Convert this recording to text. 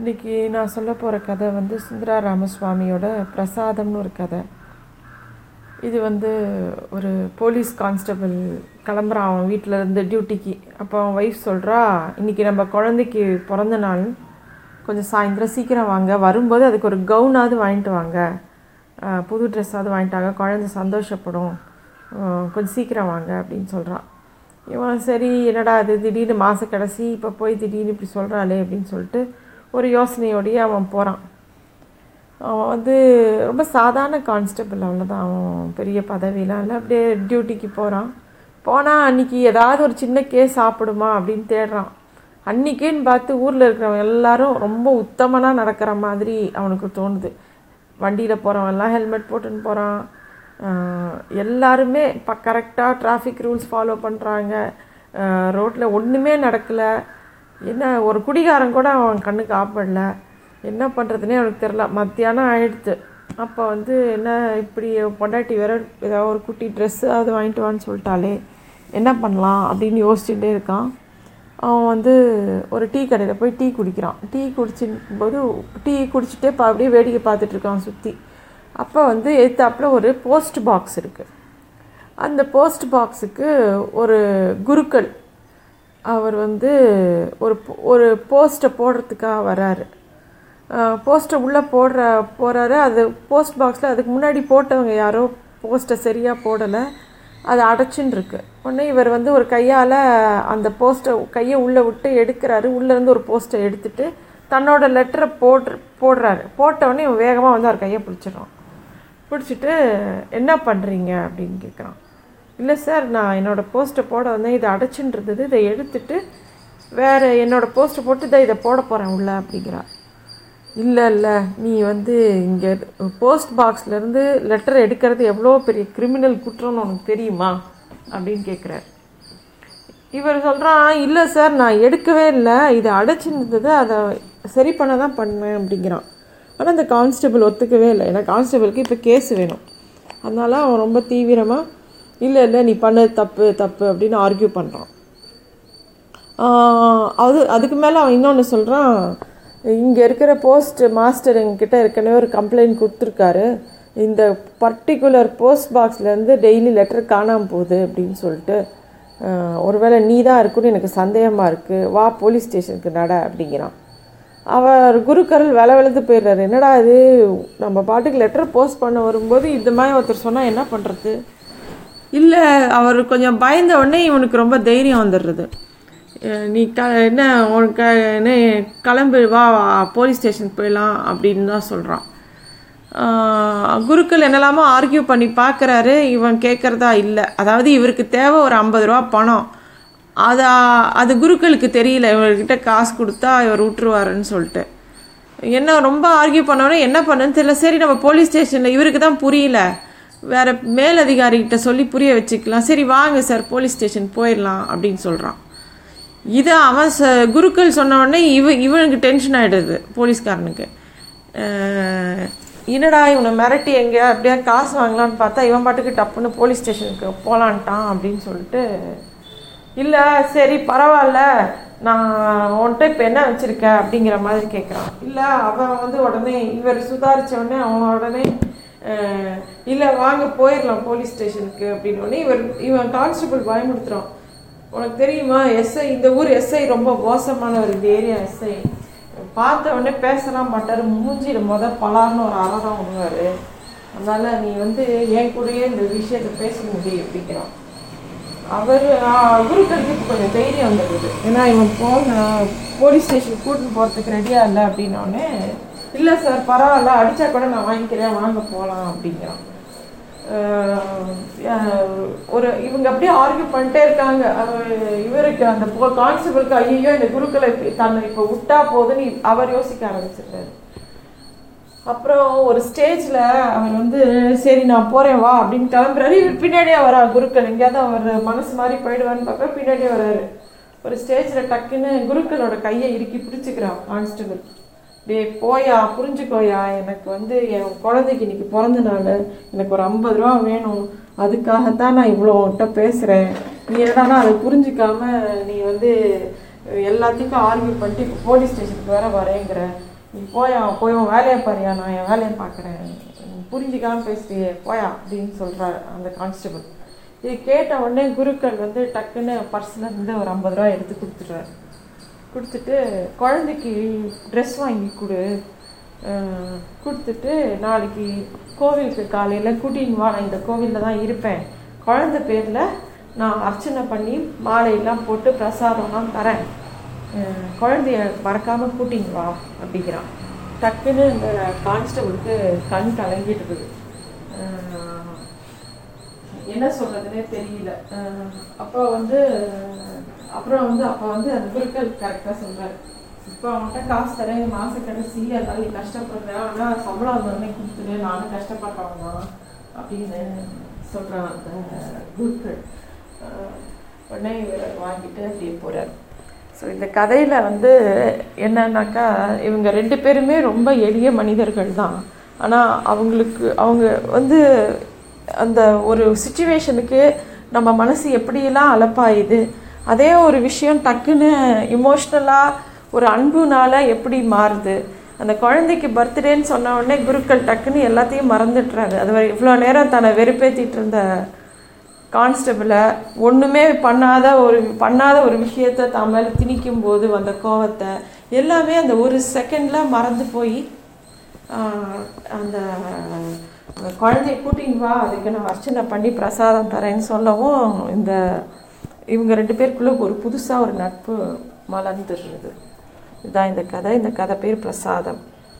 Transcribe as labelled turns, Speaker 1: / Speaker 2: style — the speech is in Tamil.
Speaker 1: இன்றைக்கி நான் சொல்ல போகிற கதை வந்து சுந்தரா ராமசுவாமியோட பிரசாதம்னு ஒரு கதை. இது வந்து ஒரு போலீஸ் கான்ஸ்டபிள் கிளம்புறான் அவன் வீட்டில் இருந்து டியூட்டிக்கு. அப்போ அவன் ஒய்ஃப் சொல்கிறா இன்றைக்கி நம்ம குழந்தைக்கு பிறந்த நாள். கொஞ்சம் சாயந்தரம் சீக்கிரம் வாங்க. வரும்போது அதுக்கு ஒரு கவுனாவது வாங்கிட்டு வாங்க. புது ட்ரெஸ்ஸாவது வாங்கிட்டாங்க குழந்தை சந்தோஷப்படும். கொஞ்சம் சீக்கிரம் வாங்க அப்படின்னு சொல்கிறான் இவன் சரி என்னடா அது திடீர்னு மாத கடைசி இப்போ போய் திடீர்னு இப்படி சொல்கிறாளே அப்படின்னு சொல்லிட்டு ஒரு யோசனையோடயே அவன் போகிறான் அவன் வந்து ரொம்ப சாதாரண கான்ஸ்டபிள் அவ்வளோதான் அவன் பெரிய பதவியெலாம் இல்லை. அப்படியே டியூட்டிக்கு போகிறான் போனால் அன்றைக்கி ஏதாவது ஒரு சின்ன கேஸ் சாப்பிடுமா அப்படின்னு தேடுறான். அன்றைக்கேன்னு பார்த்து ஊரில் இருக்கிறவங்க எல்லாரும் ரொம்ப உத்தமனாக நடக்கிற மாதிரி அவனுக்கு தோணுது. வண்டியில் போகிறவன் எல்லாம் ஹெல்மெட் போட்டுன்னு போகிறான் எல்லாருமே இப்போ கரெக்டாக டிராஃபிக் ரூல்ஸ் ஃபாலோ பண்ணுறாங்க ரோட்டில் ஒன்றுமே நடக்கலை. என்ன ஒரு குடிகாரன் கூட அவன் கண்ணுக்கு ஆப்படல என்ன பண்ணுறதுனே அவனுக்கு தெரில மத்தியானம் ஆயிடுத்து. அப்போ வந்து என்ன இப்படி பொண்டாட்டி வேற ஏதாவது ஒரு குட்டி ட்ரெஸ்ஸு அது வாங்கிட்டு வான்னு சொல்லிட்டாலே என்ன பண்ணலாம் அப்படின்னு யோசிச்சுட்டே இருக்கான். அவன் வந்து ஒரு டீ கடையில் போய் டீ குடிக்கிறான். டீ குடிச்சும் போது டீ குடிச்சிட்டே பா அப்படியே வேடிக்கை பார்த்துட்ருக்கான் சுற்றி அப்போ வந்து எதிர்த்தாப்புல ஒரு போஸ்ட் பாக்ஸ் இருக்குது அந்த போஸ்ட் பாக்ஸுக்கு ஒரு குருக்கள் அவர் வந்து ஒரு ஒரு போஸ்ட்டை போடுறதுக்காக வராரு. போஸ்ட்டை உள்ளே போடுற போகிறாரு அது போஸ்ட் பாக்ஸில் அதுக்கு முன்னாடி போட்டவங்க யாரோ போஸ்ட்டை சரியாக போடலை. அது அடைச்சின்னு இருக்கு உடனே இவர் வந்து ஒரு கையால் அந்த போஸ்ட்டை கையை உள்ளே விட்டு எடுக்கிறாரு. உள்ளேருந்து ஒரு போஸ்ட்டை எடுத்துட்டு தன்னோட லெட்டரை போடுற போடுறாரு. போட்ட உடனே இவன் வேகமாக வந்து அவர் கையை பிடிச்சிடுறான். பிடிச்சிட்டு என்ன பண்ணுறீங்க அப்படின்னு கேட்குறான் இல்லை சார் நான் என்னோடய போஸ்ட்டை போட வந்தேன். இதை அடைச்சின்னு இருந்தது இதை எடுத்துட்டு வேறு என்னோடய போஸ்ட்டை போட்டு இதை இதை போட போகிறேன் உள்ள அப்படிங்கிறா. இல்லை இல்லை நீ வந்து இங்கே போஸ்ட் பாக்ஸ்லேருந்து லெட்டர் எடுக்கிறது எவ்வளோ பெரிய கிரிமினல் குற்றம்னு உனக்கு தெரியுமா? அப்படின்னு கேட்குறார் இவர் சொல்கிறான் இல்லை சார் நான் எடுக்கவே இல்லை. இதை அடைச்சிருந்தது அதை சரி பண்ண தான் பண்ணேன் அப்படிங்கிறான். ஆனால் அந்த கான்ஸ்டபிள் ஒத்துக்கவே இல்லை. ஏன்னா கான்ஸ்டபிளுக்கு இப்போ கேஸ் வேணும். அதனால் அவன் ரொம்ப தீவிரமாக இல்லை இல்லை நீ பண்ண தப்பு தப்பு அப்படின்னு ஆர்கியூ பண்ணுறான் அது அதுக்கு மேலே அவன் இன்னொன்று சொல்கிறான் இங்கே இருக்கிற போஸ்ட் மாஸ்டர் எங்ககிட்ட ஏற்கனவே ஒரு கம்ப்ளைண்ட் கொடுத்துருக்காரு. இந்த பர்டிகுலர் போஸ்ட் பாக்ஸ்லேருந்து டெய்லி லெட்டர் காணாமல் போகுது அப்படின்னு சொல்லிட்டு ஒருவேளை நீ தான் இருக்குன்னு எனக்கு சந்தேகமாக இருக்குது வா போலீஸ் ஸ்டேஷனுக்கு நட அப்படிங்கிறான். அவர் குருக்கரல் வேலை வெளுத்து போயிடுறாரு. என்னடா இது? நம்ம பாட்டுக்கு லெட்டர் போஸ்ட் பண்ண வரும்போது இந்த மாதிரி ஒருத்தர் சொன்னால் என்ன பண்ணுறது இல்லை அவர் கொஞ்சம் பயந்த உடனே இவனுக்கு ரொம்ப தைரியம் வந்துடுறது. நீ க என்ன உனக்கு என்ன கிளம்பு வா போலீஸ் ஸ்டேஷன் போயிடலாம் அப்படின்னு தான் சொல்கிறான் குருக்கள் என்னெல்லாமோ ஆர்கியூ பண்ணி பார்க்குறாரு இவன் கேட்குறதா இல்லை. அதாவது இவருக்கு தேவை ஒரு ஐம்பது ரூபா பணம். அதை அது குருக்களுக்கு தெரியல இவர்கிட்ட காசு கொடுத்தா இவர் விட்டுருவாருன்னு சொல்லிட்டு. என்ன ரொம்ப ஆர்கியூ பண்ணோன்னே என்ன பண்ணுன்னு தெரியல. சரி நம்ம போலீஸ் ஸ்டேஷனில் இவருக்கு தான் புரியல. வேறு மேலதிகாரிகிட்ட சொல்லி புரிய வச்சுக்கலாம். சரி வாங்க சார் போலீஸ் ஸ்டேஷன் போயிடலாம் அப்படின்னு சொல்கிறான் இது அவன் ச குருக்கள் சொன்ன உடனே இவ இவனுக்கு டென்ஷன் ஆகிடுது போலீஸ்காரனுக்கு. என்னடா இவனை மிரட்டி எங்கே அப்படியே காசு வாங்கலான்னு பார்த்தா இவன் பாட்டுக்கு டப்புன்னு போலீஸ் ஸ்டேஷனுக்கு போகலான்ட்டான் அப்படின்னு சொல்லிட்டு இல்லை சரி பரவாயில்ல நான் உன்கிட்ட இப்போ என்ன வச்சுருக்க? அப்படிங்கிற மாதிரி கேட்குறான் இல்லை அவன் வந்து உடனே இவர் சுதாரிச்ச உடனே அவன் உடனே இல்லை வாங்க போயிடலாம் போலீஸ் ஸ்டேஷனுக்கு அப்படின்னு இவர் இவன் கான்ஸ்டபிள் பயமுடுத்துகிறான் உனக்கு தெரியுமா எஸ்ஐ இந்த ஊர் எஸ்ஐ ரொம்ப மோசமானவர் இந்த ஏரியா எஸ்ஐ பார்த்த உடனே பேசலாம் மாட்டார் மூஞ்சியில் முத பலார்னு ஒரு அறதான் விடுவார் நீ வந்து என் கூடயே இந்த விஷயத்தை பேச முடியும் அப்படிங்கிறான். அவர் அவருக்கு கொஞ்சம் தைரியம் வந்துடுது ஏன்னா இவன் போக போலீஸ் ஸ்டேஷன் கூட்டின்னு போகிறதுக்கு ரெடியாக இல்லை அப்படின்னோடனே இல்லை சார் பரவாயில்ல அடித்தா கூட நான் வாங்கிக்கிறேன் வாங்க போகலாம் அப்படிங்கிறான். ஒரு இவங்க அப்படியே ஆர்கியூ பண்ணிட்டே இருக்காங்க. இவருக்கு அந்த கான்ஸ்டபிளுக்கு ஐயோ இந்த குருக்களை தன்னை இப்போ விட்டா போதுன்னு அவர் யோசிக்க ஆரம்பிச்சிட்டாரு. அப்புறம் ஒரு ஸ்டேஜில் அவர் வந்து சரி நான் போகிறேன் வா அப்படின்னு கிளம்புறாரு. இவர் பின்னாடியே வரா குருக்கள். எங்கேயாவது அவர் மனசு மாதிரி போயிடுவான்னு பார்க்க பின்னாடியே வராரு ஒரு ஸ்டேஜில் டக்குன்னு குருக்களோட கையை இறுக்கி பிடிச்சிக்கிறான் கான்ஸ்டபிள் டே போயா புரிஞ்சுக்கோயா. எனக்கு வந்து என் குழந்தைக்கு இன்னைக்கு பிறந்த நாள். எனக்கு ஒரு ஐம்பது ரூபா வேணும். அதுக்காகத்தான் நான் இவ்வளோ உன்கிட்ட பேசுகிறேன் நீ என்னடானா அதை புரிஞ்சுக்காம நீ வந்து எல்லாத்தையும் ஆர்கியூ பண்ணிட்டு இப்போ போலீஸ் ஸ்டேஷனுக்கு வேற வரேங்கிற. நீ போயா போய் உன் வேலையை பாரியா. நான் என் வேலையை பார்க்குறேன். புரிஞ்சிக்காமல் பேசுறியே. போயா அப்படின்னு சொல்கிறாரு அந்த கான்ஸ்டபிள் இது கேட்ட உடனே குருக்கள் வந்து டக்குன்னு பர்ஸ்லேருந்து ஒரு ஐம்பது ரூபா எடுத்து கொடுத்துட்றாரு. கொடுத்துட்டு குழந்தைக்கு ட்ரெஸ் வாங்கி கொடு. கொடுத்துட்டு நாளைக்கு கோவிலுக்கு காலையில் கூட்டின்னு வா. நான் இந்த கோவிலில் தான் இருப்பேன். குழந்தை பேரில் நான் அர்ச்சனை பண்ணி மாலையெல்லாம் போட்டு பிரசாதம்லாம் தரேன். குழந்தைய மறக்காமல் கூட்டின்னு வா அப்படிங்கிறான். டக்குன்னு இந்த கான்ஸ்டபுளுக்கு கண் கலங்கிட்டு இருக்குது. என்ன சொல்றதுனே தெரியல. அப்போ வந்து அப்புறம் வந்து அப்போ வந்து அந்த குருக்கள் கரெக்டாக சொல்றாரு. இப்போ அவன்கிட்ட காசு தரேன் மாச கடைசி அதனால நீ ஆனால் சம்பளம் வந்தோடனே கொடுத்துரு நானும் கஷ்டப்படுறவன் தான் அப்படின்னு சொல்றான் அந்த குருக்கள். உடனே இவர் வாங்கிட்டு அப்படியே போறாரு. ஸோ இந்த கதையில் வந்து என்னன்னாக்கா இவங்க ரெண்டு பேருமே ரொம்ப எளிய மனிதர்கள் தான் ஆனால் அவங்களுக்கு அவங்க வந்து அந்த ஒரு சுச்சுவேஷனுக்கு நம்ம மனசு எப்படியெல்லாம் அலப்பாயுது அதே ஒரு விஷயம் டக்குன்னு இமோஷ்னலாக ஒரு அன்புனால் எப்படி மாறுது? அந்த குழந்தைக்கு பர்த்டேன்னு சொன்ன உடனே குருக்கள் டக்குன்னு எல்லாத்தையும் மறந்துட்டுறாரு அது வரை இவ்வளோ நேரம் தன்னை வெறுப்பேற்றிட்டு இருந்த கான்ஸ்டபிளை ஒன்றுமே பண்ணாத ஒரு பண்ணாத ஒரு விஷயத்த தான் மேலே திணிக்கும் போது வந்த கோவத்தை எல்லாமே அந்த ஒரு செகண்டில் மறந்து போய் அந்த குழந்தைய கூட்டிங்க வா அதுக்கு நான் அர்ச்சனை பண்ணி பிரசாதம் தரேன்னு சொல்லவும் இந்த இவங்க ரெண்டு பேருக்குள்ளே ஒரு புதுசாக ஒரு நட்பு மலர்ந்துடுறது. இதுதான் இந்த கதை. இந்த கதை பேர் பிரசாதம்.